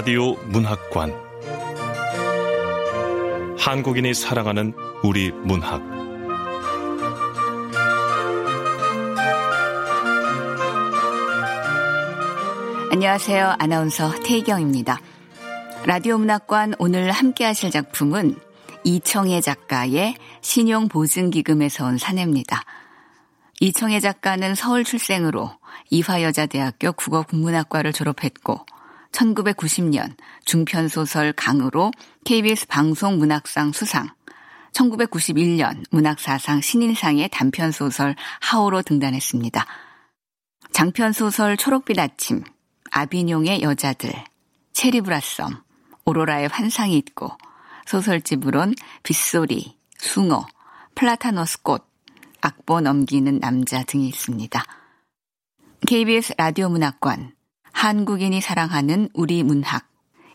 라디오 문학관 한국인이 사랑하는 우리 문학 안녕하세요. 아나운서 태희경입니다. 라디오 문학관 오늘 함께 하실 작품은 이청혜 작가의 신용보증기금에서 온 사내입니다. 이청혜 작가는 서울 출생으로 이화여자대학교 국어국문학과를 졸업했고 1990년 중편소설 강으로 KBS 방송문학상 수상, 1991년 문학사상 신인상의 단편소설 하오로 등단했습니다. 장편소설 초록빛 아침, 아비뇽의 여자들, 체리브라썸, 오로라의 환상이 있고 소설집으론 빗소리, 숭어, 플라타너스 꽃, 악보 넘기는 남자 등이 있습니다. KBS 라디오 문학관, 한국인이 사랑하는 우리 문학,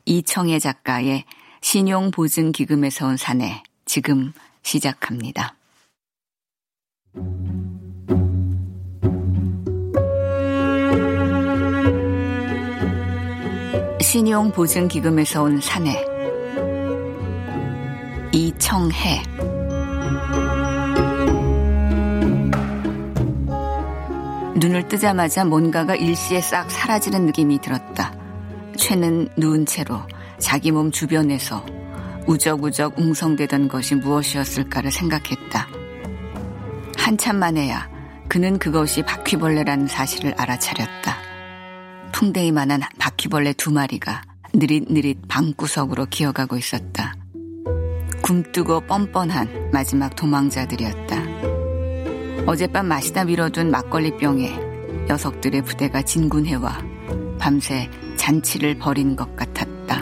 이청혜 작가의 신용보증기금에서 온 사내, 지금 시작합니다. 신용보증기금에서 온 사내, 이청혜. 눈을 뜨자마자 뭔가가 일시에 싹 사라지는 느낌이 들었다. 최는 누운 채로 자기 몸 주변에서 우적우적 웅성대던 것이 무엇이었을까를 생각했다. 한참 만에야 그는 그것이 바퀴벌레라는 사실을 알아차렸다. 풍뎅이만한 바퀴벌레 두 마리가 느릿느릿 방구석으로 기어가고 있었다. 굼뜨고 뻔뻔한 마지막 도망자들이었다. 어젯밤 마시다 밀어둔 막걸리병에 녀석들의 부대가 진군해와 밤새 잔치를 벌인 것 같았다.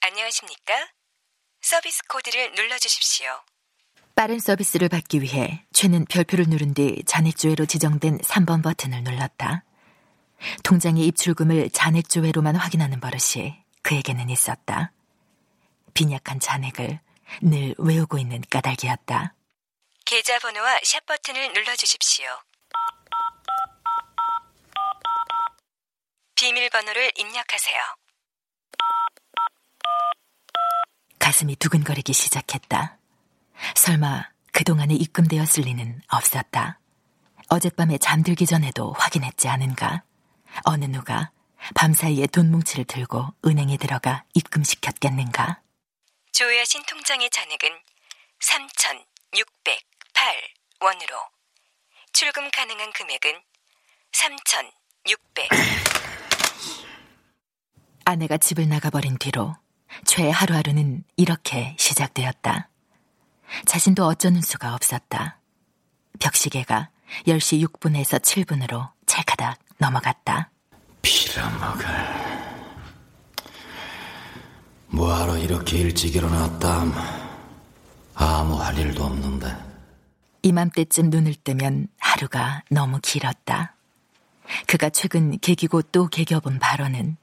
안녕하십니까? 서비스 코드를 눌러주십시오. 빠른 서비스를 받기 위해 최는 별표를 누른 뒤 잔액조회로 지정된 3번 버튼을 눌렀다. 통장의 입출금을 잔액조회로만 확인하는 버릇이 그에게는 있었다. 빈약한 잔액을 늘 외우고 있는 까닭이었다. 계좌번호와 샵 버튼을 눌러주십시오. 비밀번호를 입력하세요. 가슴이 두근거리기 시작했다. 설마 그동안에 입금되었을 리는 없었다. 어젯밤에 잠들기 전에도 확인했지 않은가? 어느 누가 밤사이에 돈 뭉치를 들고 은행에 들어가 입금시켰겠는가? 조회하신 통장의 잔액은 3,608원으로 출금 가능한 금액은 3,600. 아내가 집을 나가버린 뒤로 최의 하루하루는 이렇게 시작되었다. 자신도 어쩌는 수가 없었다. 벽시계가 10시 6분에서 7분으로 찰카닥 넘어갔다. 빌어먹을. 뭐하러 이렇게 일찍 일어났담. 아무 할 일도 없는데. 이맘때쯤 눈을 뜨면 하루가 너무 길었다. 그가 최근 개기고 또 개겨본 발언은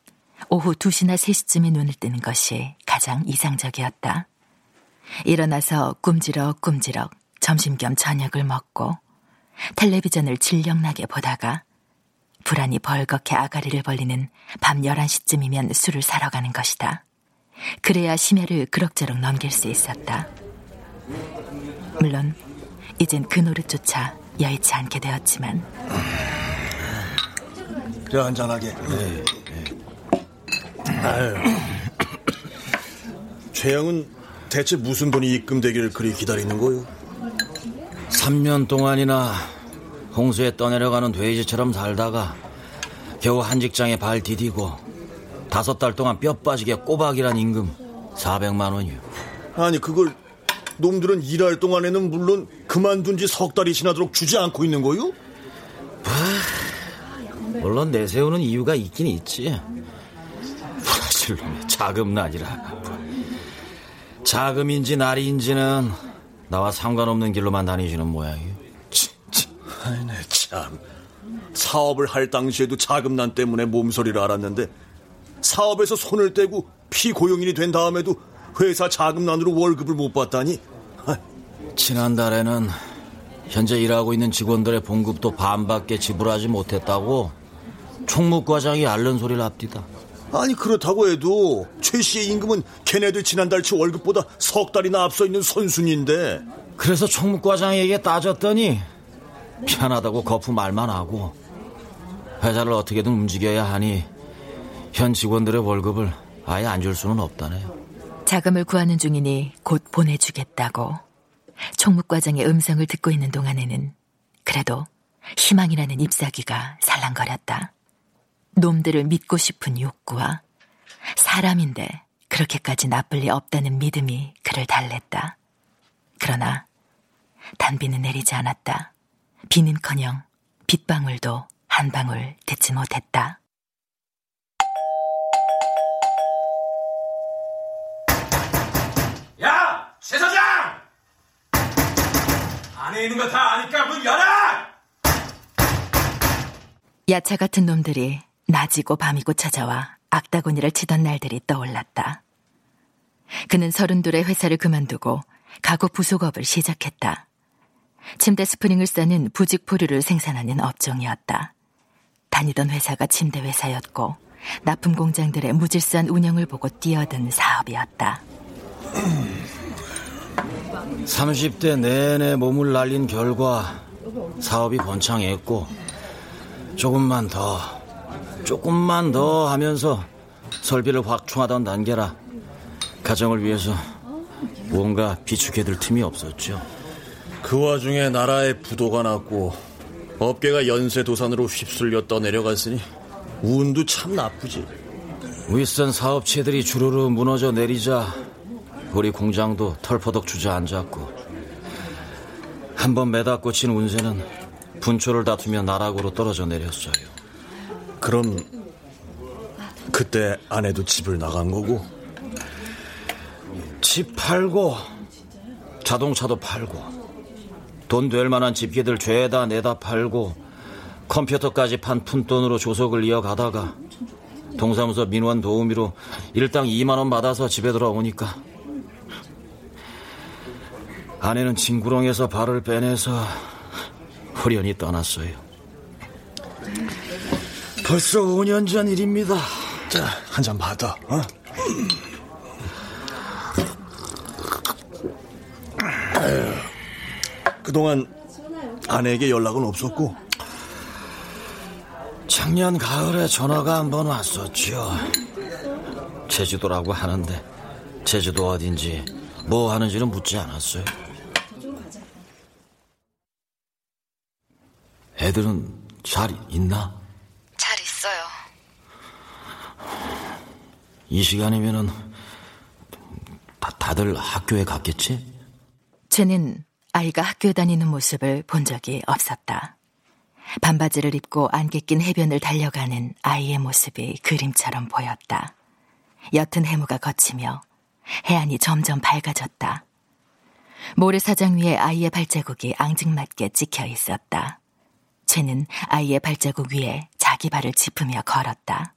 오후 2시나 3시쯤에 눈을 뜨는 것이 가장 이상적이었다. 일어나서 꿈지럭 꿈지럭 점심 겸 저녁을 먹고 텔레비전을 질력나게 보다가 불안이 벌겋게 아가리를 벌리는 밤 11시쯤이면 술을 사러 가는 것이다. 그래야 심야를 그럭저럭 넘길 수 있었다. 물론 이젠 그 노릇조차 여의치 않게 되었지만 그래 한잔하게 네, 아유. 최영은 대체 무슨 돈이 입금되기를 그리 기다리는 거요? 3년 동안이나 홍수에 떠내려가는 돼지처럼 살다가 겨우 한 직장에 발 디디고 다섯 달 동안 뼈 빠지게 꼬박이란 임금 400만 원이요. 아니 그걸 놈들은 일할 동안에는 물론 그만둔 지 석 달이 지나도록 주지 않고 있는 거요? 물론 내세우는 이유가 있긴 있지. 브라질 놈의 자금난이라. 자금인지 날인지는 나와 상관없는 길로만 다니시는 모양이요. 진짜, 아이네 참. 사업을 할 당시에도 자금난 때문에 몸서리를 알았는데 사업에서 손을 떼고 피고용인이 된 다음에도 회사 자금난으로 월급을 못 받다니. 지난달에는 현재 일하고 있는 직원들의 봉급도 반밖에 지불하지 못했다고 총무과장이 앓는 소리를 합디다. 아니 그렇다고 해도 최 씨의 임금은 걔네들 지난달치 월급보다 석 달이나 앞서 있는 선순인데 그래서 총무과장에게 따졌더니 편하다고 거푸 말만 하고 회사를 어떻게든 움직여야 하니 현 직원들의 월급을 아예 안 줄 수는 없다네요. 자금을 구하는 중이니 곧 보내주겠다고 총무과장의 음성을 듣고 있는 동안에는 그래도 희망이라는 잎사귀가 살랑거렸다. 놈들을 믿고 싶은 욕구와 사람인데 그렇게까지 나쁠 리 없다는 믿음이 그를 달랬다. 그러나 단비는 내리지 않았다. 비는커녕 빗방울도 한 방울 듣지 못했다. 야! 최 사장! 안에 있는 거 다 아니까 문 열어! 야차 같은 놈들이 낮이고 밤이고 찾아와 악다구니를 치던 날들이 떠올랐다. 그는 서른둘의 회사를 그만두고 가구 부속업을 시작했다. 침대 스프링을 싸는 부직 포류를 생산하는 업종이었다. 다니던 회사가 침대 회사였고 납품 공장들의 무질서한 운영을 보고 뛰어든 사업이었다. 30대 내내 몸을 날린 결과 사업이 번창했고 조금만 더 조금만 더 하면서 설비를 확충하던 단계라 가정을 위해서 무언가 비축해둘 틈이 없었죠. 그 와중에 나라에 부도가 났고 업계가 연쇄 도산으로 휩쓸려 떠내려갔으니 운도 참 나쁘지. 윗선 사업체들이 주르르 무너져 내리자 우리 공장도 털퍼덕 주저앉았고 한 번 매다 꽂힌 운세는 분초를 다투며 나락으로 떨어져 내렸어요. 그럼 그때 아내도 집을 나간 거고? 집 팔고 자동차도 팔고 돈 될 만한 집기들 죄다 내다 팔고 컴퓨터까지 판 푼돈으로 조석을 이어가다가 동사무소 민원 도우미로 일당 2만 원 받아서 집에 돌아오니까 아내는 징구렁에서 발을 빼내서 후련히 떠났어요. 벌써 5년 전 일입니다. 자, 한 잔 받아. 어? 그동안 아내에게 연락은 없었고 작년 가을에 전화가 한 번 왔었죠. 제주도라고 하는데 제주도 어딘지 뭐 하는지는 묻지 않았어요. 애들은 잘 있나? 잘 있어요. 이 시간이면은 다, 다들 학교에 갔겠지? 쟤는 아이가 학교에 다니는 모습을 본 적이 없었다. 반바지를 입고 안개 낀 해변을 달려가는 아이의 모습이 그림처럼 보였다. 옅은 해무가 걷히며 해안이 점점 밝아졌다. 모래사장 위에 아이의 발자국이 앙증맞게 찍혀 있었다. 쟤는 아이의 발자국 위에 자기 발을 짚으며 걸었다.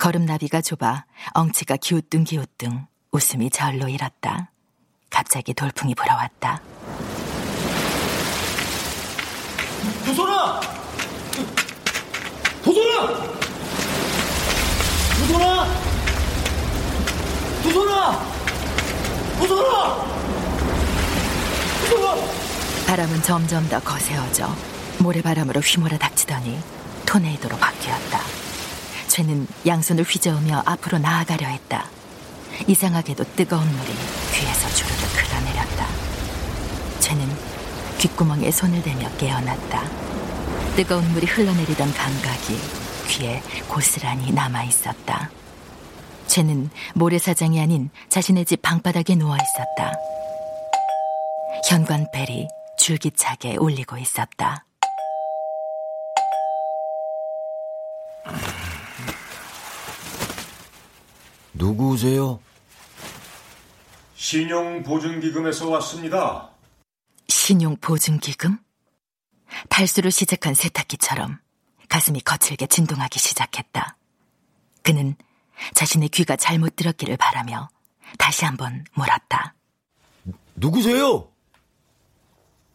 걸음나비가 좁아 엉치가 기우뚱기우뚱 웃음이 절로 일었다. 갑자기 돌풍이 불어왔다. 도선아! 도선아! 도선아! 도선아! 도선아! 도선아! 바람은 점점 더 거세어져 모래바람으로 휘몰아 닥치더니 토네이도로 바뀌었다. 쟤는 양손을 휘저으며 앞으로 나아가려 했다. 이상하게도 뜨거운 물이 귀에서 주르륵 흘러내렸다. 쟤는 귓구멍에 손을 대며 깨어났다. 뜨거운 물이 흘러내리던 감각이 귀에 고스란히 남아 있었다. 죄는 모래사장이 아닌 자신의 집 방바닥에 누워 있었다. 현관벨이 줄기차게 울리고 있었다. 누구세요? 신용보증기금에서 왔습니다. 신용보증기금? 탈수를 시작한 세탁기처럼 가슴이 거칠게 진동하기 시작했다. 그는 자신의 귀가 잘못 들었기를 바라며 다시 한번 물었다. 누구세요?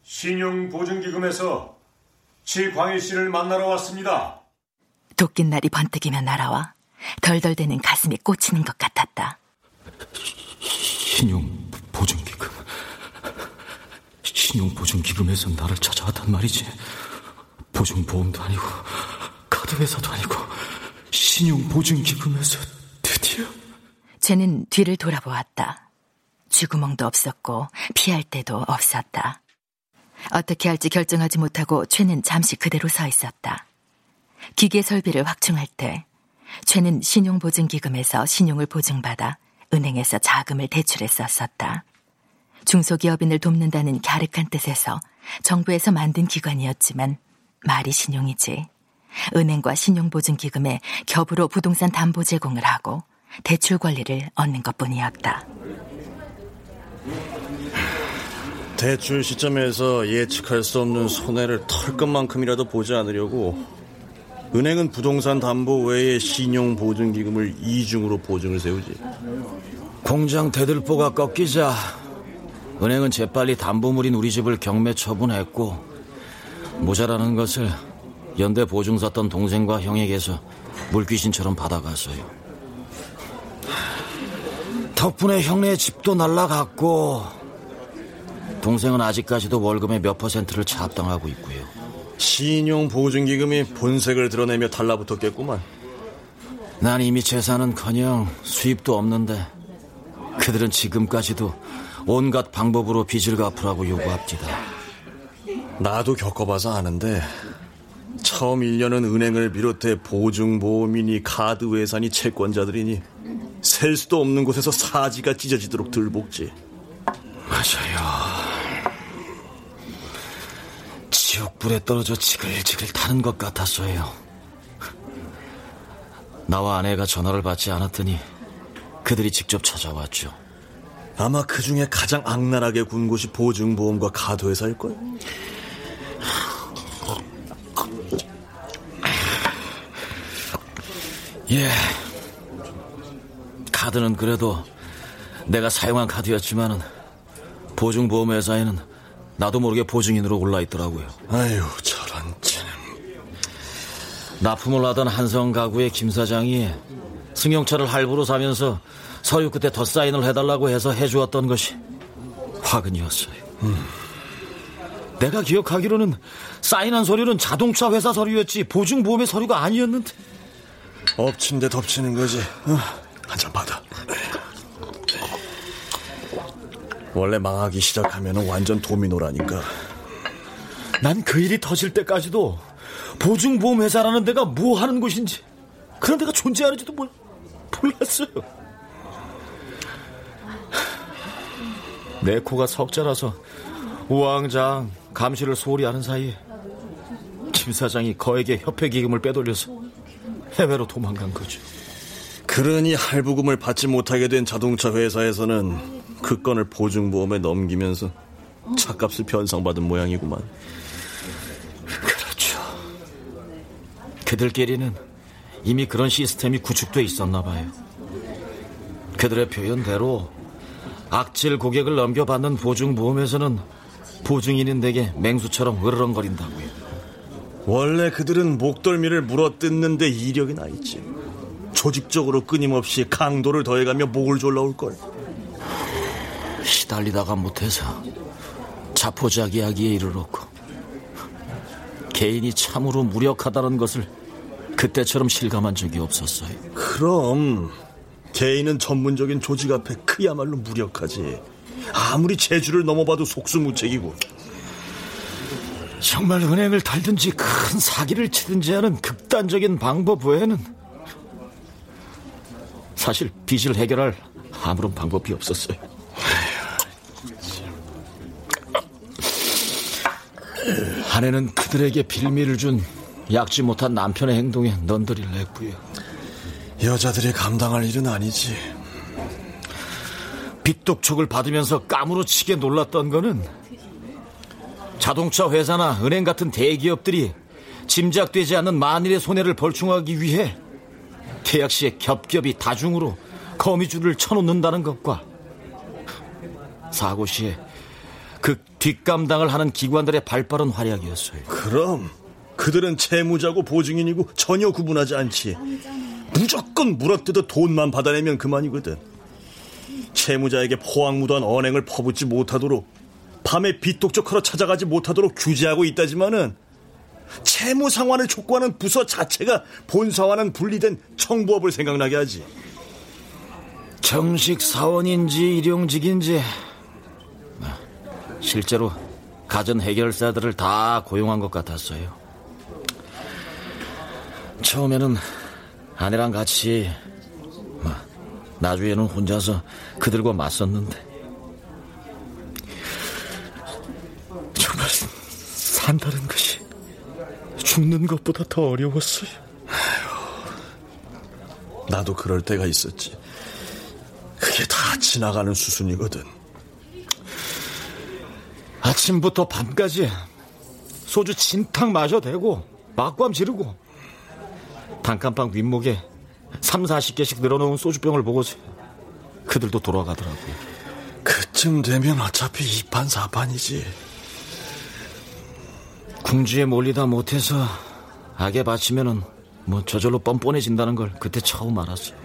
신용보증기금에서 지광일 씨를 만나러 왔습니다. 도끼날이 번뜩이며 날아와 덜덜대는 가슴이 꽂히는 것 같았다. 신용 보증기금. 신용 보증기금에서 나를 찾아왔단 말이지. 보증보험도 아니고 카드회사도 아니고 신용 보증기금에서 드디어. 쟤는 뒤를 돌아보았다. 쥐구멍도 없었고 피할 데도 없었다. 어떻게 할지 결정하지 못하고 최는 잠시 그대로 서 있었다. 기계 설비를 확충할 때 최는 신용보증기금에서 신용을 보증받아 은행에서 자금을 대출했었었다. 중소기업인을 돕는다는 갸륵한 뜻에서 정부에서 만든 기관이었지만 말이 신용이지. 은행과 신용보증기금에 겹으로 부동산 담보 제공을 하고 대출 권리를 얻는 것 뿐이었다. 대출 시점에서 예측할 수 없는 손해를 털 것만큼이라도 보지 않으려고 은행은 부동산 담보 외에 신용 보증 기금을 이중으로 보증을 세우지. 공장 대들보가 꺾이자 은행은 재빨리 담보물인 우리 집을 경매 처분했고 모자라는 것을 연대 보증 샀던 동생과 형에게서 물귀신처럼 받아갔어요. 덕분에 형네 집도 날라갔고 동생은 아직까지도 월급의 몇 퍼센트를 차압당하고 있고요. 신용 보증기금이 본색을 드러내며 달라붙었겠구만. 난 이미 재산은커녕 수입도 없는데 그들은 지금까지도 온갖 방법으로 빚을 갚으라고 요구합니다. 나도 겪어봐서 아는데 처음 1년은 은행을 비롯해 보증보험이니 카드회사니 채권자들이니 셀 수도 없는 곳에서 사지가 찢어지도록 들볶지. 맞아요. 지옥불에 떨어져 지글지글 타는 것 같았어요. 나와 아내가 전화를 받지 않았더니 그들이 직접 찾아왔죠. 아마 그 중에 가장 악랄하게 군 곳이 보증보험과 카드회사일걸? 예. 카드는 그래도 내가 사용한 카드였지만은 보증보험회사에는 나도 모르게 보증인으로 올라 있더라고요. 아유, 저런 참. 납품을 하던 한성 가구의 김 사장이 승용차를 할부로 사면서 서류 끝에 덧 사인을 해달라고 해서 해주었던 것이 화근이었어요. 음. 내가 기억하기로는 사인한 서류는 자동차 회사 서류였지 보증보험의 서류가 아니었는데. 엎친 데 덮치는 거지. 어, 한잔 받아. 원래 망하기 시작하면 완전 도미노라니까. 난 그 일이 터질 때까지도 보증보험 회사라는 데가 뭐 하는 곳인지 그런 데가 존재하는지도 몰, 몰랐어요. 내 코가 석자라서 우왕장 감시를 소홀히 하는 사이에 김 사장이 거에게 협회 기금을 빼돌려서 해외로 도망간 거죠. 그러니 할부금을 받지 못하게 된 자동차 회사에서는 그 건을 보증보험에 넘기면서 차값을 변상받은 모양이구만. 그렇죠. 그들끼리는 이미 그런 시스템이 구축돼 있었나 봐요. 그들의 표현대로 악질 고객을 넘겨받는 보증보험에서는 보증인은 내게 맹수처럼 으르렁거린다고요. 원래 그들은 목덜미를 물어뜯는데 이력이 나 있지. 조직적으로 끊임없이 강도를 더해가며 목을 졸라올걸. 시달리다가 못해서 자포자기하기에 이르렀고 개인이 참으로 무력하다는 것을 그때처럼 실감한 적이 없었어요. 그럼 개인은 전문적인 조직 앞에 그야말로 무력하지. 아무리 제주를 넘어봐도 속수무책이고. 정말 은행을 털든지 큰 사기를 치든지 하는 극단적인 방법 외에는 사실 빚을 해결할 아무런 방법이 없었어요. 아내는 그들에게 빌미를 준 약지 못한 남편의 행동에 넌더리를 했고요. 여자들이 감당할 일은 아니지. 빚독촉을 받으면서 까무러치게 놀랐던 거는 자동차 회사나 은행 같은 대기업들이 짐작되지 않는 만일의 손해를 벌충하기 위해 계약 시에 겹겹이 다중으로 거미줄을 쳐놓는다는 것과 사고 시에 그 뒷감당을 하는 기관들의 발빠른 활약이었어요. 그럼 그들은 채무자고 보증인이고 전혀 구분하지 않지. 무조건 물어뜯어 돈만 받아내면 그만이거든. 채무자에게 포항 무도한 언행을 퍼붓지 못하도록 밤에 빚독촉하러 찾아가지 못하도록 규제하고 있다지만은 채무 상환을 촉구하는 부서 자체가 본사와는 분리된 청부업을 생각나게 하지. 정식 사원인지 일용직인지 실제로 가전 해결사들을 다 고용한 것 같았어요. 처음에는 아내랑 같이 나중에는 혼자서 그들과 맞섰는데 정말 산다는 것이 죽는 것보다 더 어려웠어요. 나도 그럴 때가 있었지. 그게 다 지나가는 수순이거든. 아침부터 밤까지 소주 진탕 마셔 대고 막밤 지르고 단칸방 윗목에 3, 40개씩 늘어놓은 소주병을 보고서 그들도 돌아가더라고요. 그쯤 되면 어차피 이판사판이지 궁지에 몰리다 못해서 악에 바치면은 뭐 저절로 뻔뻔해진다는 걸 그때 처음 알았어요.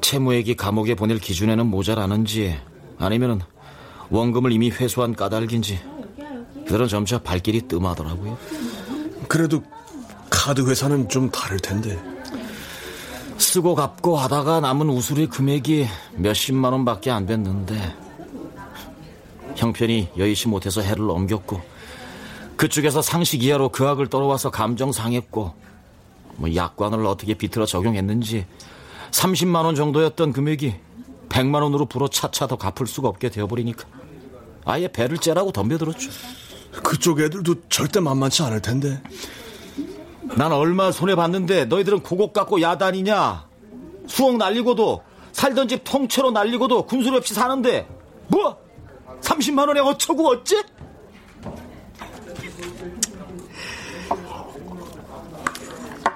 채무액이 감옥에 보낼 기준에는 모자라는지 아니면은 원금을 이미 회수한 까닭인지 그들은 점차 발길이 뜸하더라고요. 그래도 카드 회사는 좀 다를 텐데. 쓰고 갚고 하다가 남은 우수리 금액이 몇십만 원밖에 안 됐는데 형편이 여의치 못해서 해를 넘겼고 그쪽에서 상식 이하로 그 악을 떨어와서 감정 상했고 뭐 약관을 어떻게 비틀어 적용했는지 30만 원 정도였던 금액이 100만 원으로 불어 차차 더 갚을 수가 없게 되어버리니까 아예 배를 째라고 덤벼들었죠. 그쪽 애들도 절대 만만치 않을 텐데. 난 얼마 손해 봤는데 너희들은 고곡 갖고 야단이냐? 수억 날리고도 살던 집 통째로 날리고도 군소리 없이 사는데 뭐? 30만 원에 어쩌고 어째?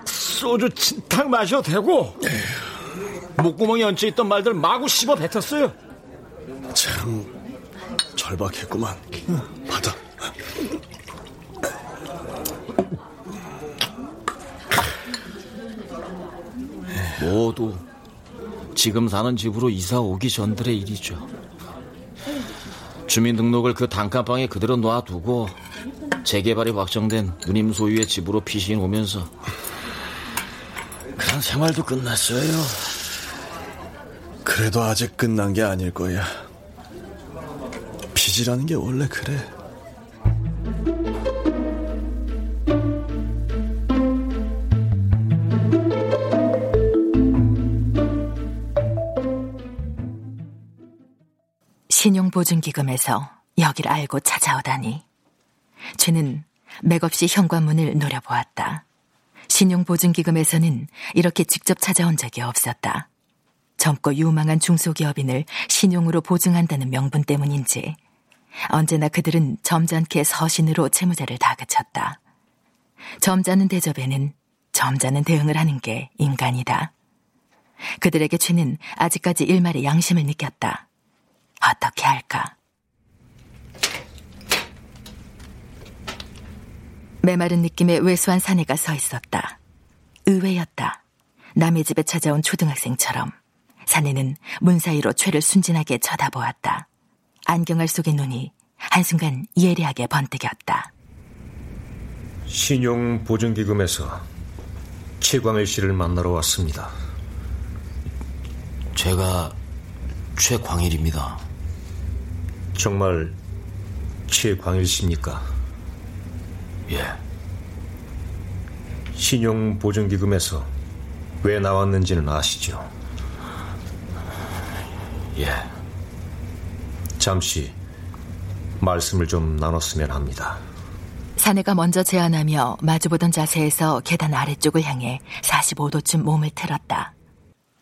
소주 진탕 마셔도 되고 목구멍에 얹혀 있던 말들 마구 씹어 뱉었어요. 참 절박했구만. 받아. 모두 지금 사는 집으로 이사 오기 전들의 일이죠. 주민등록을 그 단칸방에 그대로 놔두고 재개발이 확정된 누님 소유의 집으로 피신 오면서 그런 생활도 끝났어요. 그래도 아직 끝난 게 아닐 거야. 빚이라는 게 원래 그래. 신용보증기금에서 여길 알고 찾아오다니. 죄는 맥없이 현관문을 노려보았다. 신용보증기금에서는 이렇게 직접 찾아온 적이 없었다. 젊고 유망한 중소기업인을 신용으로 보증한다는 명분 때문인지 언제나 그들은 점잖게 서신으로 채무자를 다그쳤다. 점잖은 대접에는 점잖은 대응을 하는 게 인간이다. 그들에게 죄는 아직까지 일말의 양심을 느꼈다. 어떻게 할까? 메마른 느낌의 왜소한 사내가 서 있었다. 의외였다. 남의 집에 찾아온 초등학생처럼 사내는 문 사이로 최를 순진하게 쳐다보았다. 안경알 속의 눈이 한순간 예리하게 번뜩였다. 신용보증기금에서 최광일 씨를 만나러 왔습니다. 제가 최광일입니다. 정말 최광일 씨입니까? 예. 신용보증기금에서 왜 나왔는지는 아시죠? 예. 잠시 말씀을 좀 나눴으면 합니다. 사내가 먼저 제안하며 마주보던 자세에서 계단 아래쪽을 향해 45도쯤 몸을 틀었다.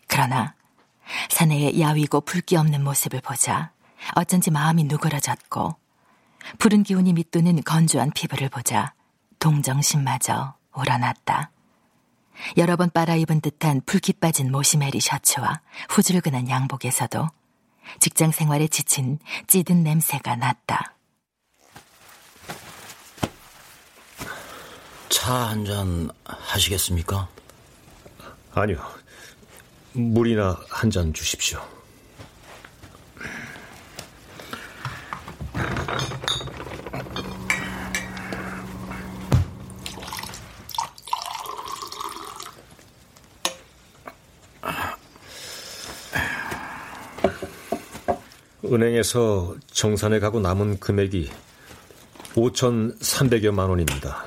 그러나 사내의 야위고 붉기 없는 모습을 보자 어쩐지 마음이 누그러졌고 푸른 기운이 밑도는 건조한 피부를 보자 동정심마저 우러났다. 여러 번 빨아입은 듯한 붉기 빠진 모시메리 셔츠와 후줄근한 양복에서도 직장 생활에 지친 찌든 냄새가 났다. 차 한 잔 하시겠습니까? 아니요. 물이나 한 잔 주십시오. 은행에서 정산해 가고 남은 금액이 5,300여만 원입니다.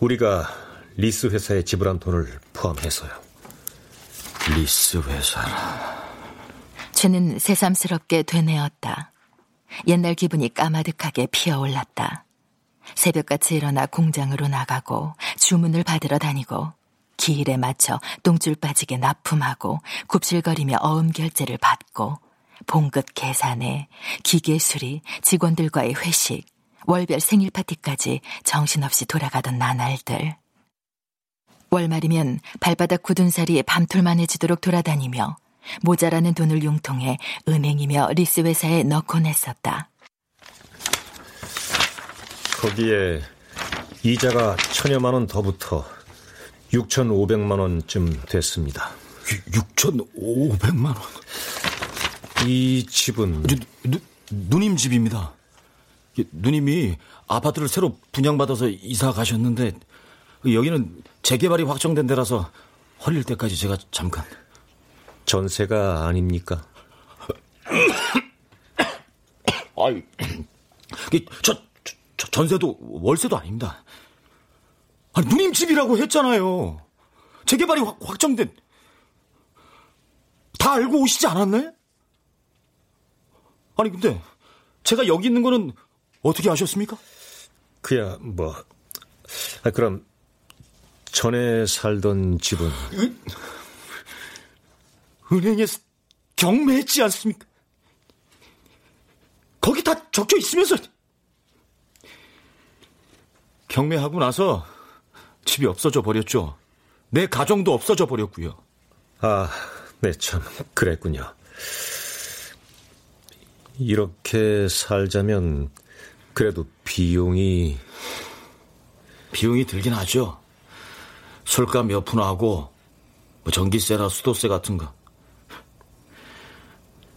우리가 리스 회사에 지불한 돈을 포함해서요. 리스 회사라. 최는 새삼스럽게 되뇌었다. 옛날 기분이 까마득하게 피어올랐다. 새벽같이 일어나 공장으로 나가고 주문을 받으러 다니고 기일에 맞춰 똥줄 빠지게 납품하고 굽실거리며 어음 결제를 받고 봉급 계산에 기계 수리, 직원들과의 회식, 월별 생일 파티까지 정신없이 돌아가던 나날들. 월말이면 발바닥 굳은 살이 밤톨만해지도록 돌아다니며 모자라는 돈을 융통해 은행이며 리스 회사에 넣곤 했었다. 거기에 이자가 천여만 원 더 붙어 6,500만 원쯤 됐습니다. 6,500만 원? 이 집은 누, 누, 누님 집입니다. 누님이 아파트를 새로 분양받아서 이사 가셨는데 여기는 재개발이 확정된 데라서 헐릴 때까지 제가 잠깐 전세가 아닙니까? 아이, 저, 저 전세도 월세도 아닙니다. 아니, 누님 집이라고 했잖아요. 재개발이 확, 확정된 다 알고 오시지 않았네? 아니 근데 제가 여기 있는 거는 어떻게 아셨습니까? 그야 뭐 아, 그럼 전에 살던 집은 은, 은행에서 경매했지 않습니까? 거기 다 적혀 있으면서 경매하고 나서 집이 없어져 버렸죠. 내 가정도 없어져 버렸고요. 아, 네, 참, 그랬군요. 이렇게 살자면, 그래도 비용이. 비용이 들긴 하죠. 술값 몇 푼 하고, 뭐 전기세나 수도세 같은 거.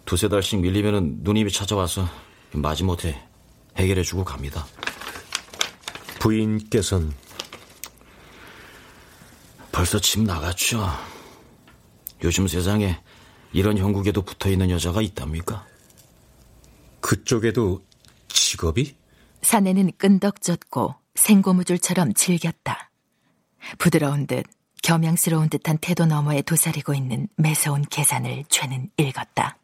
두세 달씩 밀리면은 누님이 찾아와서 마지못해 해결해주고 갑니다. 부인께선 벌써 집 나갔죠. 요즘 세상에 이런 형국에도 붙어 있는 여자가 있답니까? 그쪽에도 직업이? 사내는 끈덕졌고 생고무줄처럼 질겼다. 부드러운 듯 겸양스러운 듯한 태도 너머에 도사리고 있는 매서운 계산을 죄는 읽었다.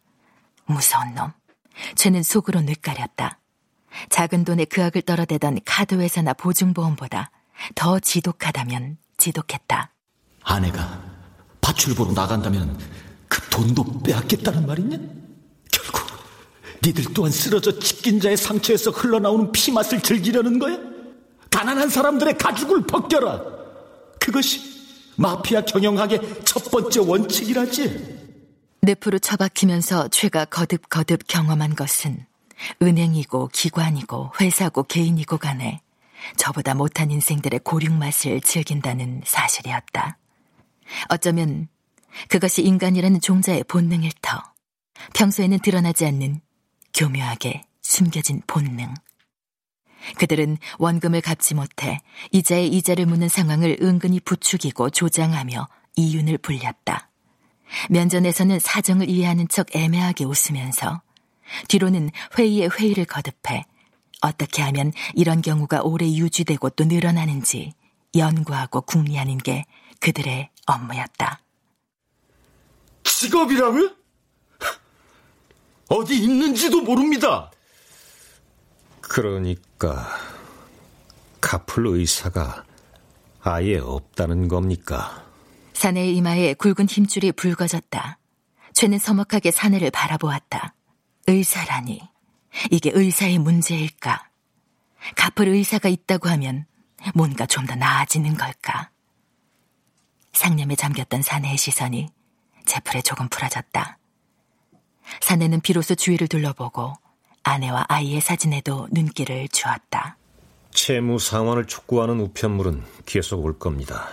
무서운 놈. 죄는 속으로 뇌까렸다. 작은 돈에 그 악을 떨어대던 카드회사나 보증보험보다 더 지독하다면 지독했다. 아내가 밭을 보러 나간다면 그 돈도 빼앗겠다는 말이냐? 결국 니들 또한 쓰러져 찢긴 자의 상처에서 흘러나오는 피맛을 즐기려는 거야? 가난한 사람들의 가죽을 벗겨라. 그것이 마피아 경영학의 첫 번째 원칙이라지. 늪으로 처박히면서 죄가 거듭거듭 경험한 것은 은행이고 기관이고 회사고 개인이고 간에 저보다 못한 인생들의 고륙 맛을 즐긴다는 사실이었다. 어쩌면 그것이 인간이라는 종자의 본능일 터. 평소에는 드러나지 않는 교묘하게 숨겨진 본능. 그들은 원금을 갚지 못해 이자에 이자를 묻는 상황을 은근히 부추기고 조장하며 이윤을 불렸다. 면전에서는 사정을 이해하는 척 애매하게 웃으면서 뒤로는 회의에 회의를 거듭해 어떻게 하면 이런 경우가 오래 유지되고 또 늘어나는지 연구하고 궁리하는 게 그들의 업무였다. 직업이라며? 어디 있는지도 모릅니다. 그러니까 카풀 의사가 아예 없다는 겁니까? 사내의 이마에 굵은 힘줄이 붉어졌다. 죄는 서먹하게 사내를 바라보았다. 의사라니. 이게 의사의 문제일까? 갚을 의사가 있다고 하면 뭔가 좀 더 나아지는 걸까? 상념에 잠겼던 사내의 시선이 제풀에 조금 풀어졌다. 사내는 비로소 주위를 둘러보고 아내와 아이의 사진에도 눈길을 주었다. 채무 상환을 촉구하는 우편물은 계속 올 겁니다.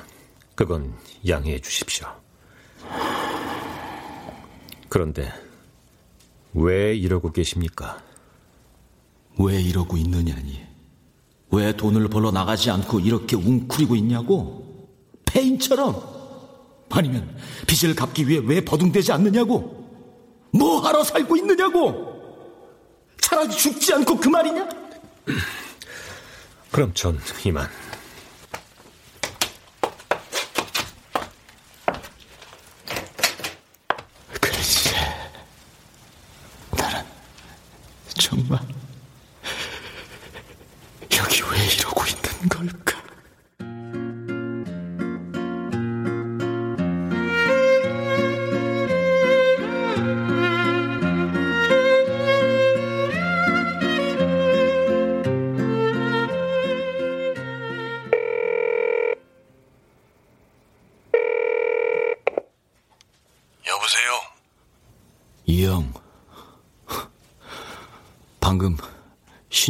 그건 양해해 주십시오. 그런데 왜 이러고 계십니까? 왜 이러고 있느냐니? 왜 돈을 벌러 나가지 않고 이렇게 웅크리고 있냐고? 폐인처럼? 아니면 빚을 갚기 위해 왜 버둥대지 않느냐고? 뭐 하러 살고 있느냐고? 차라리 죽지 않고 그 말이냐? 그럼 전 이만.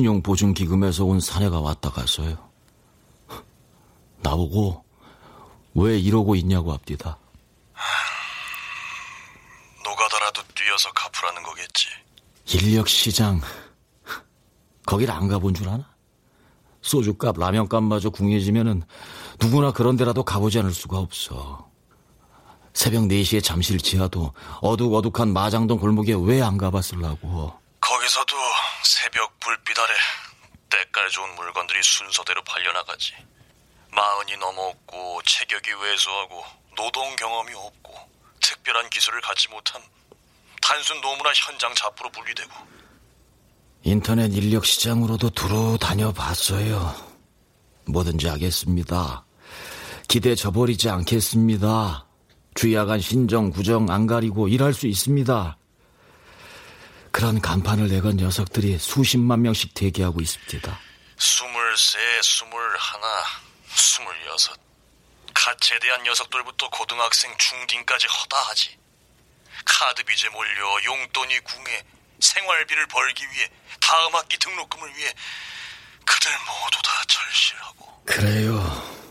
신용보증기금에서 온 사내가 왔다 갔어요. 나보고 왜 이러고 있냐고 합디다. 노가다라도 뛰어서 갚으라는 거겠지. 인력시장, 거길 안 가본 줄 아나? 소주값, 라면값마저 궁해지면은 누구나 그런 데라도 가보지 않을 수가 없어. 새벽 4시에 잠실 지하도 어둑어둑한 마장동 골목에 왜 안 가봤을라고. 거기서도 새벽 불빛 아래 때깔 좋은 물건들이 순서대로 팔려나가지. 마흔이 넘었고 체격이 왜소하고 노동 경험이 없고 특별한 기술을 갖지 못한 단순 노무나 현장 잡부로 분리되고 인터넷 인력 시장으로도 두루 다녀봤어요. 뭐든지 하겠습니다. 기대 저버리지 않겠습니다. 주야간 신정, 구정 안 가리고 일할 수 있습니다. 그런 간판을 내건 녀석들이 수십만 명씩 대기하고 있습니다. 스물세, 스물하나, 스물여섯. 갓 제대한 녀석들부터 고등학생, 중딩까지 허다하지. 카드 빚에 몰려 용돈이 궁해 생활비를 벌기 위해 다음 학기 등록금을 위해 그들 모두 다 절실하고 그래요.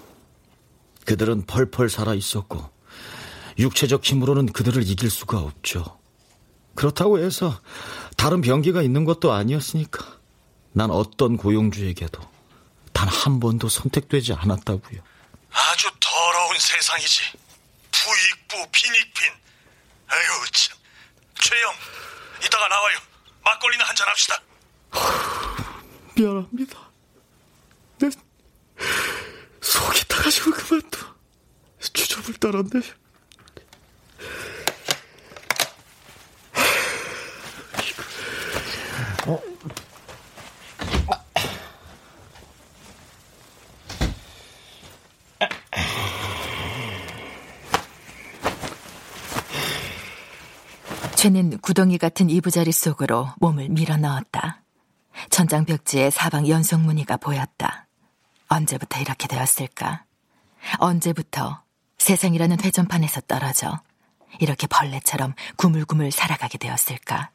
그들은 펄펄 살아 있었고 육체적 힘으로는 그들을 이길 수가 없죠. 그렇다고 해서 다른 병기가 있는 것도 아니었으니까 난 어떤 고용주에게도 단 한 번도 선택되지 않았다고요. 아주 더러운 세상이지. 부익부 빈익빈. 아유 참. 최영, 이따가 나와요. 막걸리나 한잔 합시다. 미안합니다. 내 속이 타가지고 그만둬. 주접을 떨었네. 최는 구덩이 같은 이부자리 속으로 몸을 밀어 넣었다. 천장 벽지에 사방 연속 무늬가 보였다. 언제부터 이렇게 되었을까? 언제부터 세상이라는 회전판에서 떨어져 이렇게 벌레처럼 구물구물 살아가게 되었을까?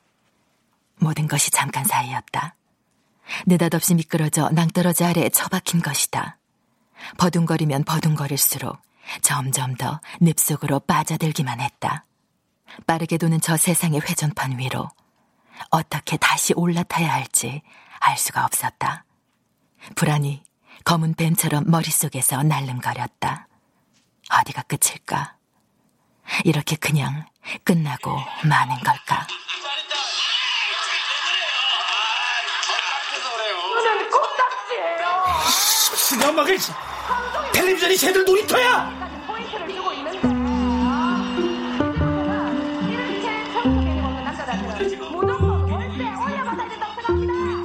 모든 것이 잠깐 사이였다. 느닷없이 미끄러져 낭떠러지 아래에 처박힌 것이다. 버둥거리면 버둥거릴수록 점점 더 늪속으로 빠져들기만 했다. 빠르게 도는 저 세상의 회전판 위로 어떻게 다시 올라타야 할지 알 수가 없었다. 불안이 검은 뱀처럼 머릿속에서 날름거렸다. 어디가 끝일까? 이렇게 그냥 끝나고 마는 걸까? 스가막을 텔레비전이 새들 놀이터야!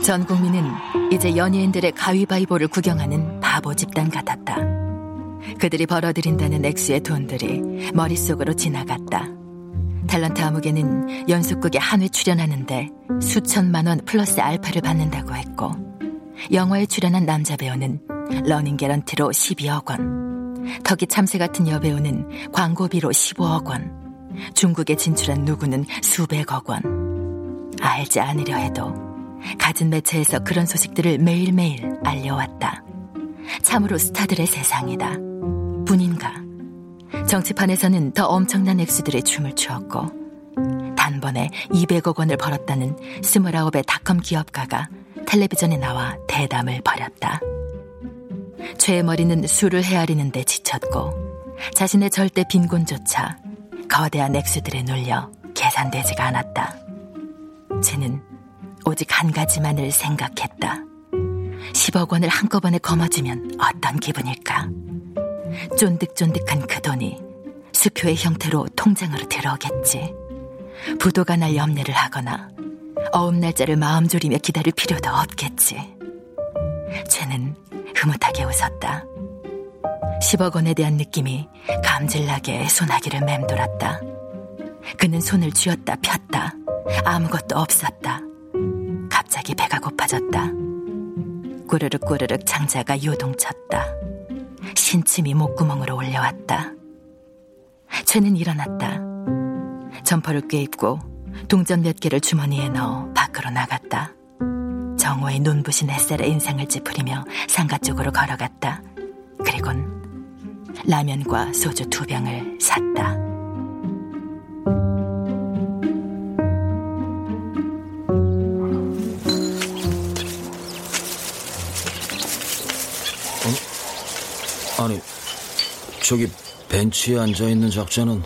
전 국민은 이제 연예인들의 가위바위보를 구경하는 바보 집단 같았다. 그들이 벌어들인다는 액수의 돈들이 머릿속으로 지나갔다. 탤런트 아무개는 연속극에 한 회 출연하는데 수천만 원 플러스 알파를 받는다고 했고 영화에 출연한 남자 배우는 러닝 개런티로 12억 원, 덕이 참새 같은 여배우는 광고비로 15억 원, 중국에 진출한 누구는 수백억 원. 알지 않으려 해도 갖은 매체에서 그런 소식들을 매일매일 알려왔다. 참으로 스타들의 세상이다. 뿐인가? 정치판에서는 더 엄청난 액수들의 춤을 추었고 단번에 200억 원을 벌었다는 29의 닷컴 기업가가 텔레비전에 나와 대담을 벌였다. 죄의 머리는 술을 헤아리는데 지쳤고 자신의 절대 빈곤조차 거대한 액수들에 눌려 계산되지가 않았다. 쟤는 오직 한 가지만을 생각했다. 10억 원을 한꺼번에 거머쥐면 어떤 기분일까? 쫀득쫀득한 그 돈이 수표의 형태로 통장으로 들어오겠지. 부도가 날 염려를 하거나 어음 날짜를 마음 졸이며 기다릴 필요도 없겠지. 쟤는 흐뭇하게 웃었다. 10억 원에 대한 느낌이 감질나게 손아귀를 맴돌았다. 그는 손을 쥐었다 폈다. 아무것도 없었다. 갑자기 배가 고파졌다. 꾸르륵 꾸르륵 창자가 요동쳤다. 신침이 목구멍으로 올라왔다. 쟤는 일어났다. 점퍼를 꿰입고 동전 몇 개를 주머니에 넣어 밖으로 나갔다. 정오의 눈부신 햇살에 인상을 찌푸리며 상가 쪽으로 걸어갔다. 그리곤 라면과 소주 두 병을 샀다. 아니, 저기 벤치에 앉아있는 작자는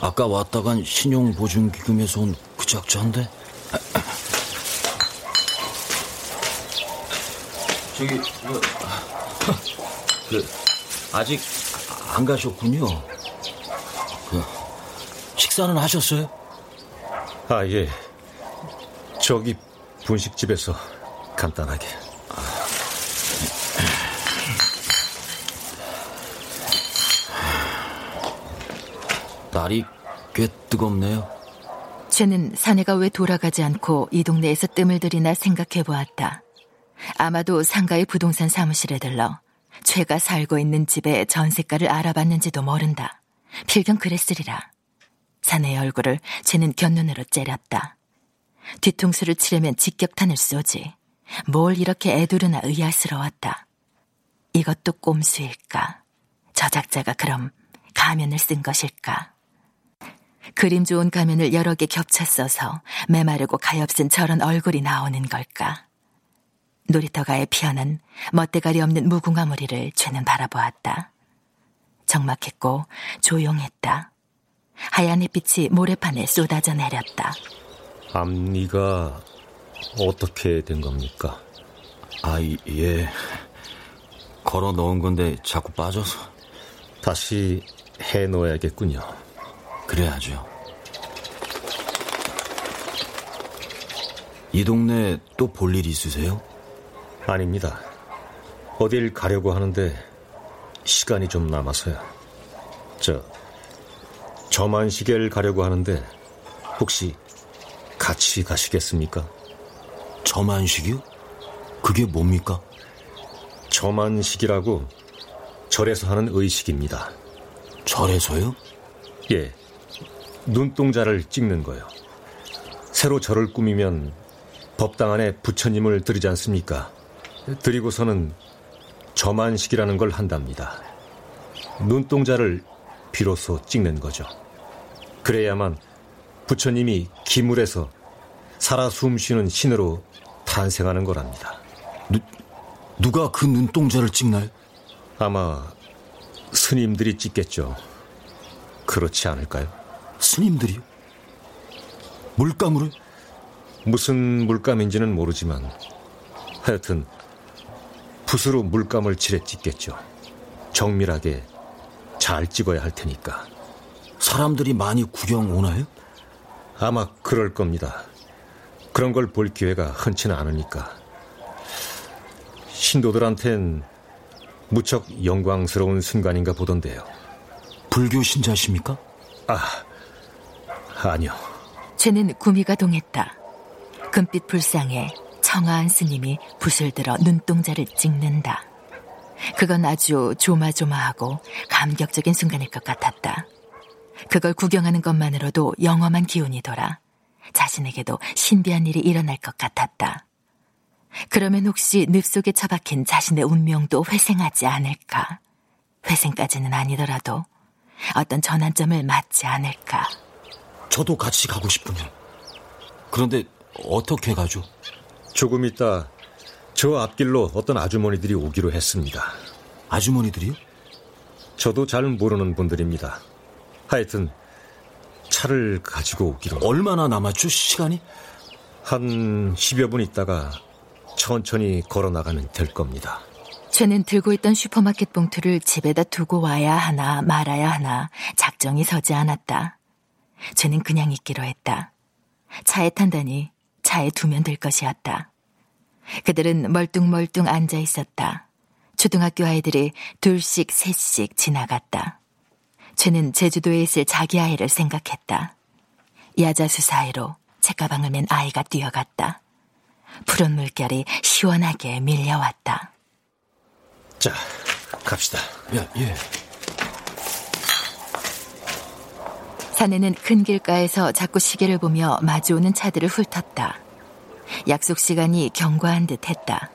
아까 왔다 간 신용보증기금에서 온 그 작자인데? 저기, 그, 그, 아직 안 가셨군요. 그, 식사는 하셨어요? 아, 예. 저기 분식집에서 간단하게. 날이 꽤 뜨겁네요. 쟤는 사내가 왜 돌아가지 않고 이 동네에서 뜸을 들이나 생각해 보았다. 아마도 상가의 부동산 사무실에 들러 최가 살고 있는 집의 전세가를 알아봤는지도 모른다. 필경 그랬으리라. 사내의 얼굴을 쟤는 곁눈으로 째렸다. 뒤통수를 치려면 직격탄을 쏘지. 뭘 이렇게 애두르나 의아스러웠다. 이것도 꼼수일까? 저작자가 그럼 가면을 쓴 것일까? 그림 좋은 가면을 여러 개 겹쳐 써서 메마르고 가엾은 저런 얼굴이 나오는 걸까? 놀이터가에 피어난 멋대가리 없는 무궁화 무리를 죄는 바라보았다. 적막했고 조용했다. 하얀 햇빛이 모래판에 쏟아져 내렸다. 앞니가 어떻게 된 겁니까? 아, 예. 걸어 넣은 건데 자꾸 빠져서. 다시 해 놓아야겠군요. 그래야죠. 이 동네 또 볼 일 있으세요? 아닙니다. 어딜 가려고 하는데 시간이 좀 남아서요. 저 저만시계를 가려고 하는데 혹시 같이 가시겠습니까? 저만식이요? 그게 뭡니까? 저만식이라고 절에서 하는 의식입니다. 절에서요? 예. 눈동자를 찍는 거요. 새로 절을 꾸미면 법당 안에 부처님을 드리지 않습니까? 드리고서는 저만식이라는 걸 한답니다. 눈동자를 비로소 찍는 거죠. 그래야만 부처님이 기물에서 살아 숨쉬는 신으로 탄생하는 거랍니다. 누, 누가 그 눈동자를 찍나요? 아마 스님들이 찍겠죠. 그렇지 않을까요? 스님들이요? 물감으로? 무슨 물감인지는 모르지만 하여튼 붓으로 물감을 칠해 찍겠죠. 정밀하게 잘 찍어야 할 테니까. 사람들이 많이 구경 오나요? 아마 그럴 겁니다. 그런 걸 볼 기회가 흔치는 않으니까. 신도들한텐 무척 영광스러운 순간인가 보던데요. 불교 신자십니까? 아, 아니요. 쟤는 구미가 동했다. 금빛 불상에 청아한 스님이 붓을 들어 눈동자를 찍는다. 그건 아주 조마조마하고 감격적인 순간일 것 같았다. 그걸 구경하는 것만으로도 영험한 기운이 돌아 자신에게도 신비한 일이 일어날 것 같았다. 그러면 혹시 늪 속에 처박힌 자신의 운명도 회생하지 않을까? 회생까지는 아니더라도 어떤 전환점을 맞지 않을까? 저도 같이 가고 싶군요. 그런데 어떻게 가죠? 조금 있다 저 앞길로 어떤 아주머니들이 오기로 했습니다. 아주머니들이요? 저도 잘 모르는 분들입니다. 하여튼 차를 가지고 오기로. 얼마나 남았죠, 시간이? 한 10여 분 있다가 천천히 걸어 나가면 될 겁니다. 쟤는 들고 있던 슈퍼마켓 봉투를 집에다 두고 와야 하나 말아야 하나 작정이 서지 않았다. 쟤는 그냥 있기로 했다. 차에 탄다니 차에 두면 될 것이었다. 그들은 멀뚱멀뚱 앉아 있었다. 초등학교 아이들이 둘씩 셋씩 지나갔다. 쟤는 제주도에 있을 자기 아이를 생각했다. 야자수 사이로 책가방을 맨 아이가 뛰어갔다. 푸른 물결이 시원하게 밀려왔다. 자, 갑시다. 야, 예. 사내는 큰 길가에서 자꾸 시계를 보며 마주오는 차들을 훑었다. 약속 시간이 경과한 듯 했다.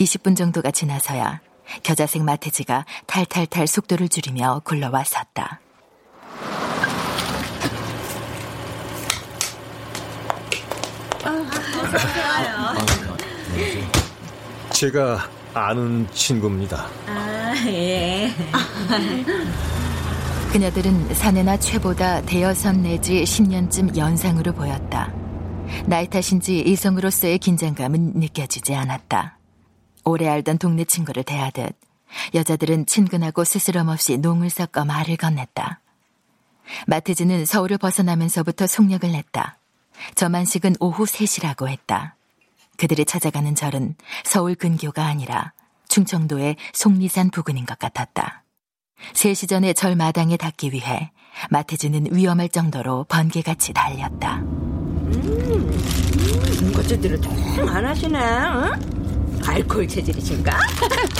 20분 정도가 지나서야 겨자색 마태지가 탈탈탈 속도를 줄이며 굴러와 섰다. 제가 아는 친구입니다. 아, 예. 그녀들은 사내나 최보다 대여섯 내지 10년쯤 연상으로 보였다. 나이 탓인지 이성으로서의 긴장감은 느껴지지 않았다. 오래 알던 동네 친구를 대하듯 여자들은 친근하고 스스럼 없이 농을 섞어 말을 건넸다. 마트즈는 서울을 벗어나면서부터 속력을 냈다. 저만식은 오후 3시라고 했다. 그들이 찾아가는 절은 서울 근교가 아니라 충청도의 속리산 부근인 것 같았다. 3시 전에 절 마당에 닿기 위해 마태주는 위험할 정도로 번개같이 달렸다. 음, 이것들을 통안 하시네. 응? 알코올 체질이신가?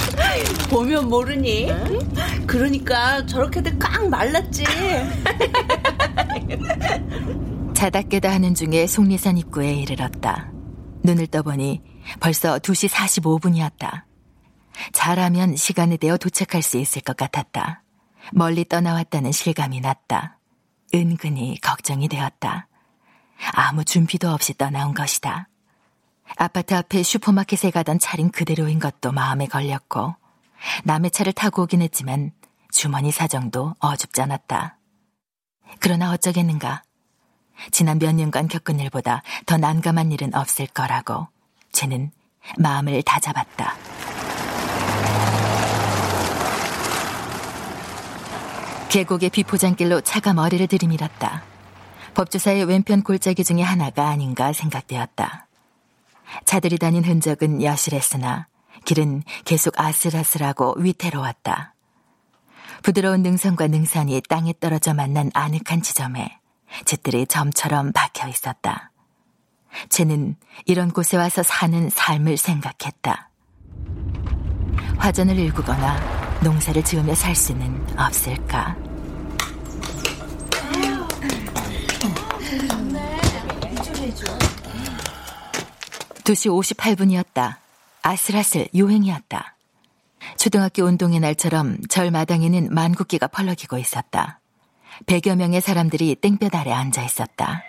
보면 모르니. 응? 그러니까 저렇게들 꽉 말랐지. 자다 깨다 하는 중에 속리산 입구에 이르렀다. 눈을 떠보니 벌써 2시 45분이었다. 잘하면 시간에 되어 도착할 수 있을 것 같았다. 멀리 떠나왔다는 실감이 났다. 은근히 걱정이 되었다. 아무 준비도 없이 떠나온 것이다. 아파트 앞에 슈퍼마켓에 가던 차린 그대로인 것도 마음에 걸렸고 남의 차를 타고 오긴 했지만 주머니 사정도 어줍지 않았다. 그러나 어쩌겠는가. 지난 몇 년간 겪은 일보다 더 난감한 일은 없을 거라고 쟤는 마음을 다잡았다. 계곡의 비포장길로 차가 머리를 들이밀었다. 법조사의 왼편 골짜기 중의 하나가 아닌가 생각되었다. 차들이 다닌 흔적은 여실했으나 길은 계속 아슬아슬하고 위태로웠다. 부드러운 능선과 능선이 땅에 떨어져 만난 아늑한 지점에 집들이 점처럼 박혀 있었다. 쟤는 이런 곳에 와서 사는 삶을 생각했다. 화전을 일구거나 농사를 지으며 살 수는 없을까? 두시 58분이었다. 아슬아슬 요행이었다. 초등학교 운동의 날처럼 절 마당에는 만국기가 펄럭이고 있었다. 100여 명의 사람들이 땡볕 아래 앉아 있었다.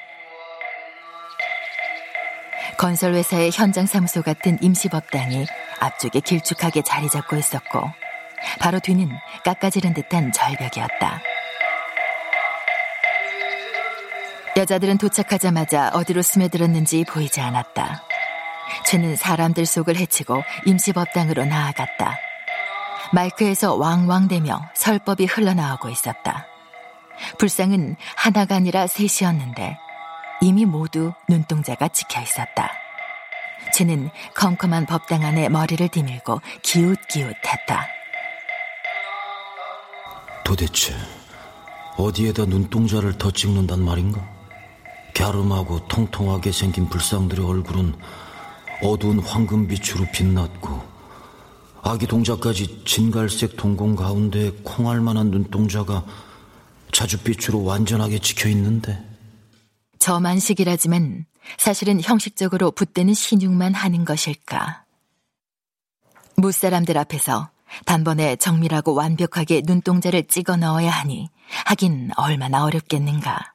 건설회사의 현장 사무소 같은 임시법당이 앞쪽에 길쭉하게 자리 잡고 있었고 바로 뒤는 깎아지른 듯한 절벽이었다. 여자들은 도착하자마자 어디로 스며들었는지 보이지 않았다. 죄는 사람들 속을 헤치고 임시법당으로 나아갔다. 마이크에서 왕왕대며 설법이 흘러나오고 있었다. 불상은 하나가 아니라 셋이었는데 이미 모두 눈동자가 찍혀 있었다. 죄는 컴컴한 법당 안에 머리를 디밀고 기웃기웃했다. 도대체 어디에다 눈동자를 더 찍는단 말인가? 갸름하고 통통하게 생긴 불상들의 얼굴은 어두운 황금빛으로 빛났고 아기 동자까지 진갈색 동공 가운데 콩알만한 눈동자가 자줏빛으로 완전하게 찍혀 있는데 저만식이라지만 사실은 형식적으로 붓대는 신용만 하는 것일까? 무사람들 앞에서 단번에 정밀하고 완벽하게 눈동자를 찍어 넣어야 하니 하긴 얼마나 어렵겠는가.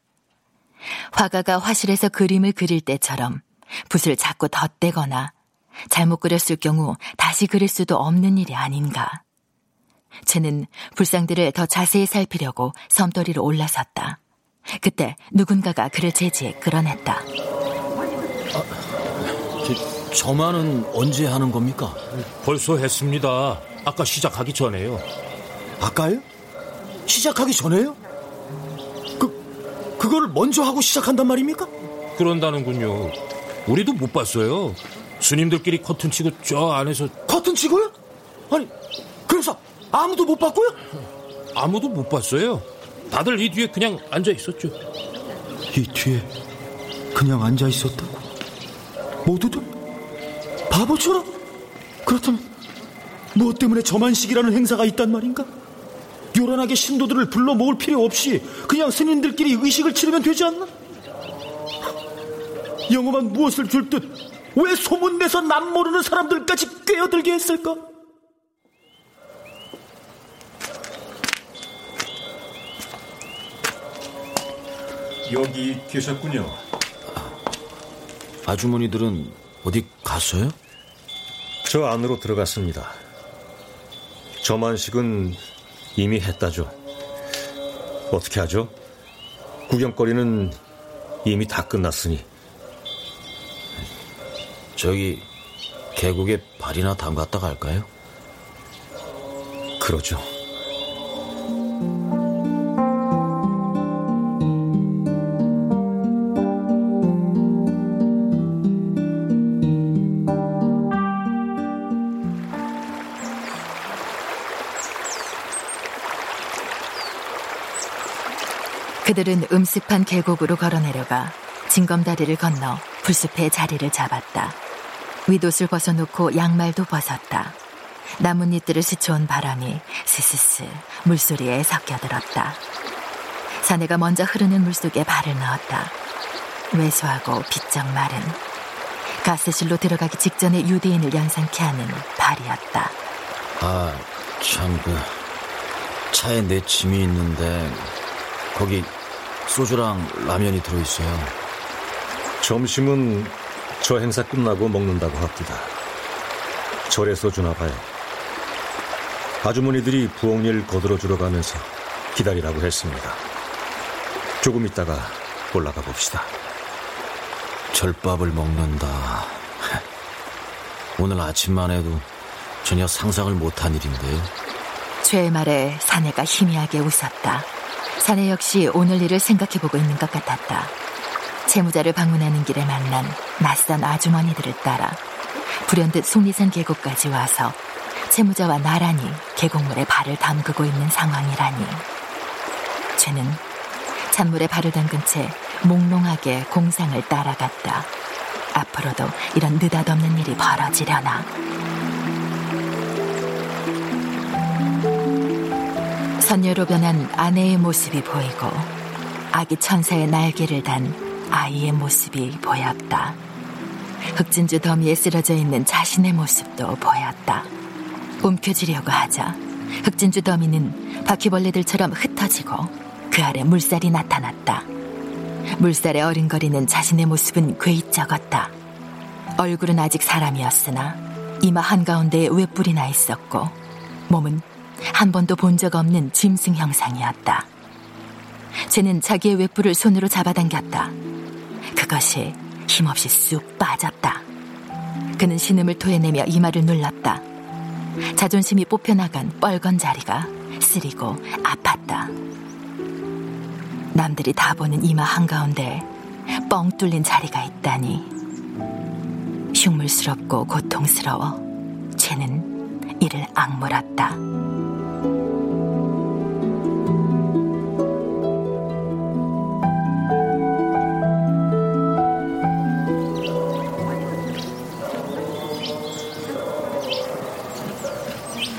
화가가 화실에서 그림을 그릴 때처럼 붓을 자꾸 덧대거나 잘못 그렸을 경우 다시 그릴 수도 없는 일이 아닌가. 쟤는 불상들을 더 자세히 살피려고 섬돌이로 올라섰다. 그때 누군가가 그를 제지해 끌어냈다. 저, 저만은 언제 하는 겁니까? 벌써 했습니다. 아까 시작하기 전에요. 아까요? 시작하기 전에요? 그, 그거를 먼저 하고 시작한단 말입니까? 그런다는군요. 우리도 못 봤어요. 스님들끼리 커튼 치고 저 안에서. 커튼 치고요? 아니, 그래서 아무도 못 봤고요? 아무도 못 봤어요. 다들 이 뒤에 그냥 앉아 있었죠. 이 뒤에 그냥 앉아 있었다고? 모두들? 바보처럼? 그렇다면 무엇 때문에 저만식이라는 행사가 있단 말인가? 요란하게 신도들을 불러 모을 필요 없이 그냥 스님들끼리 의식을 치르면 되지 않나? 영험한 무엇을 줄 듯 왜 소문내서 남 모르는 사람들까지 꿰어들게 했을까? 여기 계셨군요. 아주머니들은 어디 갔어요? 저 안으로 들어갔습니다. 저만식은 이미 했다죠. 어떻게 하죠? 구경거리는 이미 다 끝났으니. 저기 계곡에 발이나 담갔다 갈까요? 그러죠. 그들은 음습한 계곡으로 걸어 내려가 징검다리를 건너 풀숲에 자리를 잡았다. 윗옷을 벗어놓고 양말도 벗었다. 나뭇잎들을 스쳐온 바람이 스스스 물소리에 섞여들었다. 사내가 먼저 흐르는 물속에 발을 넣었다. 왜소하고 비쩍 마른 가스실로 들어가기 직전에 유대인을 연상케 하는 발이었다. 아, 참, 그, 차에 내 짐이 있는데, 거기 소주랑 라면이 들어있어요. 점심은 저 행사 끝나고 먹는다고 합니다. 절에서 주나 봐요. 아주머니들이 부엌일 거들어 주러 가면서 기다리라고 했습니다. 조금 있다가 올라가 봅시다. 절밥을 먹는다. 오늘 아침만 해도 전혀 상상을 못한 일인데요. 죄의 말에 사내가 희미하게 웃었다. 사내 역시 오늘 일을 생각해보고 있는 것 같았다. 채무자를 방문하는 길에 만난 낯선 아주머니들을 따라 불현듯 속리산 계곡까지 와서 채무자와 나란히 계곡물에 발을 담그고 있는 상황이라니. 죄는 찬물에 발을 담근 채 몽롱하게 공상을 따라갔다. 앞으로도 이런 느닷없는 일이 벌어지려나. 선녀로 변한 아내의 모습이 보이고 아기 천사의 날개를 단 아이의 모습이 보였다. 흑진주 더미에 쓰러져 있는 자신의 모습도 보였다. 움켜쥐려고 하자 흑진주 더미는 바퀴벌레들처럼 흩어지고 그 아래 물살이 나타났다. 물살에 어린거리는 자신의 모습은 괴이적었다. 얼굴은 아직 사람이었으나 이마 한가운데에 웹불이 나 있었고 몸은 한 번도 본 적 없는 짐승 형상이었다. 쟤는 자기의 웹불을 손으로 잡아당겼다. 그것이 힘없이 쑥 빠졌다. 그는 신음을 토해내며 이마를 눌렀다. 자존심이 뽑혀나간 뻘건 자리가 쓰리고 아팠다. 남들이 다 보는 이마 한가운데 뻥 뚫린 자리가 있다니. 흉물스럽고 고통스러워 쟤는 이를 악물었다.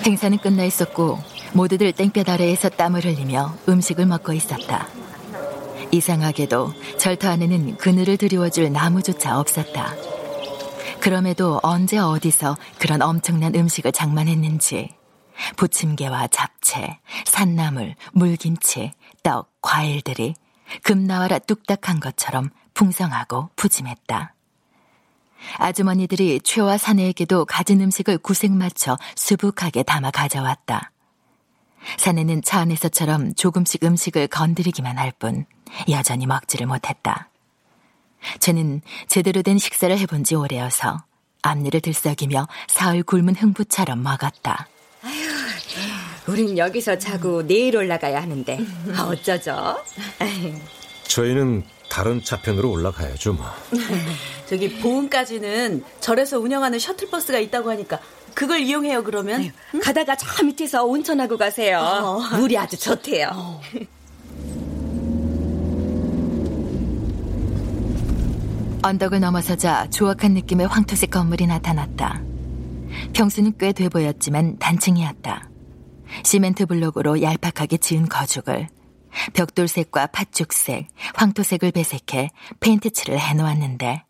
행사는 끝나 있었고 모두들 땡볕 아래에서 땀을 흘리며 음식을 먹고 있었다. 이상하게도 절터 안에는 그늘을 드리워줄 나무조차 없었다. 그럼에도 언제 어디서 그런 엄청난 음식을 장만했는지 부침개와 잡채, 산나물, 물김치, 떡, 과일들이 금나와라 뚝딱한 것처럼 풍성하고 푸짐했다. 아주머니들이 최와 사내에게도 가진 음식을 구색 맞춰 수북하게 담아 가져왔다. 사내는 차 안에서처럼 조금씩 음식을 건드리기만 할 뿐 여전히 먹지를 못했다. 쟤는 제대로 된 식사를 해본 지 오래여서 앞니를 들썩이며 사흘 굶은 흥부처럼 먹었다. 우린 여기서 자고 내일 올라가야 하는데 아, 어쩌죠? 저희는 다른 차편으로 올라가야죠, 뭐. 저기 보은까지는 절에서 운영하는 셔틀버스가 있다고 하니까 그걸 이용해요, 그러면? 응? 가다가 저 밑에서 온천하고 가세요. 어. 물이 아주 좋대요. 어. 언덕을 넘어서자 조악한 느낌의 황토색 건물이 나타났다. 평수는 꽤 돼 보였지만 단층이었다. 시멘트 블록으로 얄팍하게 지은 거죽을 벽돌색과 팥죽색, 황토색을 배색해 페인트 칠을 해놓았는데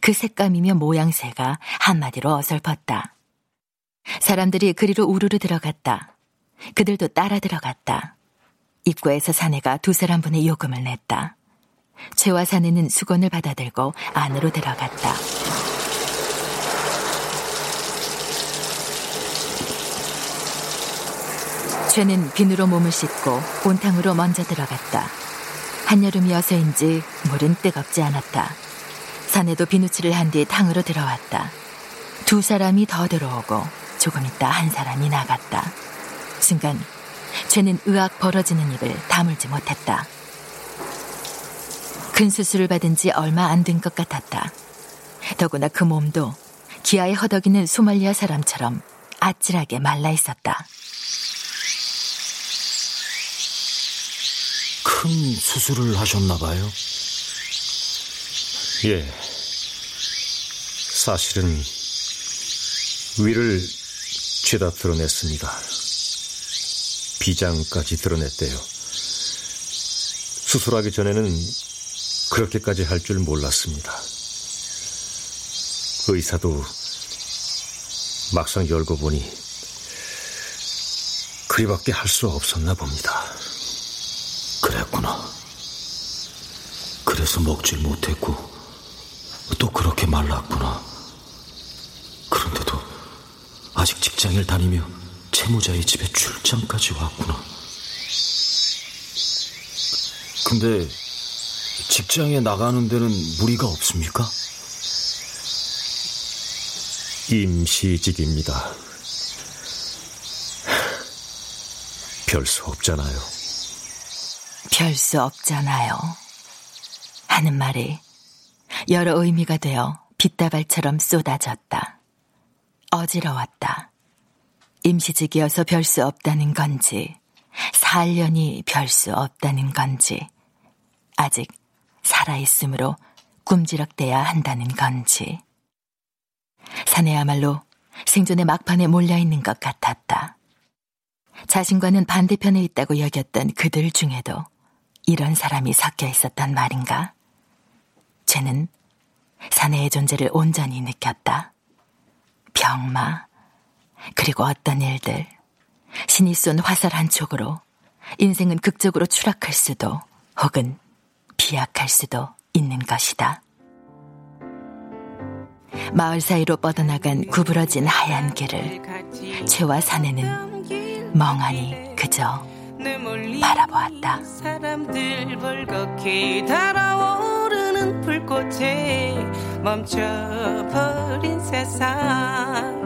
그 색감이며 모양새가 한마디로 어설펐다. 사람들이 그리로 우르르 들어갔다. 그들도 따라 들어갔다. 입구에서 사내가 두 사람분의 요금을 냈다. 최와 사내는 수건을 받아들고 안으로 들어갔다. 최는 비누로 몸을 씻고 온탕으로 먼저 들어갔다. 한여름이어서인지 물은 뜨겁지 않았다. 사내도 비누칠을 한 뒤 탕으로 들어왔다. 두 사람이 더 들어오고 조금 있다 한 사람이 나갔다. 순간 죄는 의악 벌어지는 입을 다물지 못했다. 큰 수술을 받은 지 얼마 안 된 것 같았다. 더구나 그 몸도 기아에 허덕이는 소말리아 사람처럼 아찔하게 말라 있었다. 큰 수술을 하셨나 봐요. 예. 사실은 위를 죄다 드러냈습니다. 비장까지 드러냈대요. 수술하기 전에는 그렇게까지 할 줄 몰랐습니다. 의사도 막상 열고 보니 그리밖에 할 수 없었나 봅니다. 그랬구나. 그래서 먹질 못했고 또 그렇게 말랐구나. 그런데도 아직 직장을 다니며 채무자의 집에 출장까지 왔구나. 근데 직장에 나가는 데는 무리가 없습니까? 임시직입니다. 별 수 없잖아요. 별수 없잖아요. 하는 말이 여러 의미가 되어 빗다발처럼 쏟아졌다. 어지러웠다. 임시직이어서 별 수 없다는 건지, 살련이 별 수 없다는 건지, 아직 살아있으므로 꿈지럭대야 한다는 건지. 사내야말로 생존의 막판에 몰려있는 것 같았다. 자신과는 반대편에 있다고 여겼던 그들 중에도 이런 사람이 섞여 있었단 말인가? 쟤는 사내의 존재를 온전히 느꼈다. 병마, 그리고 어떤 일들, 신이 쏜 화살 한 촉으로 인생은 극적으로 추락할 수도 혹은 비약할 수도 있는 것이다. 마을 사이로 뻗어나간 구부러진 하얀 길을 최와 사내는 멍하니 그저 바라보았다. 사람들 벌겋게 달아오르는 불꽃에 멈춰버린 세상.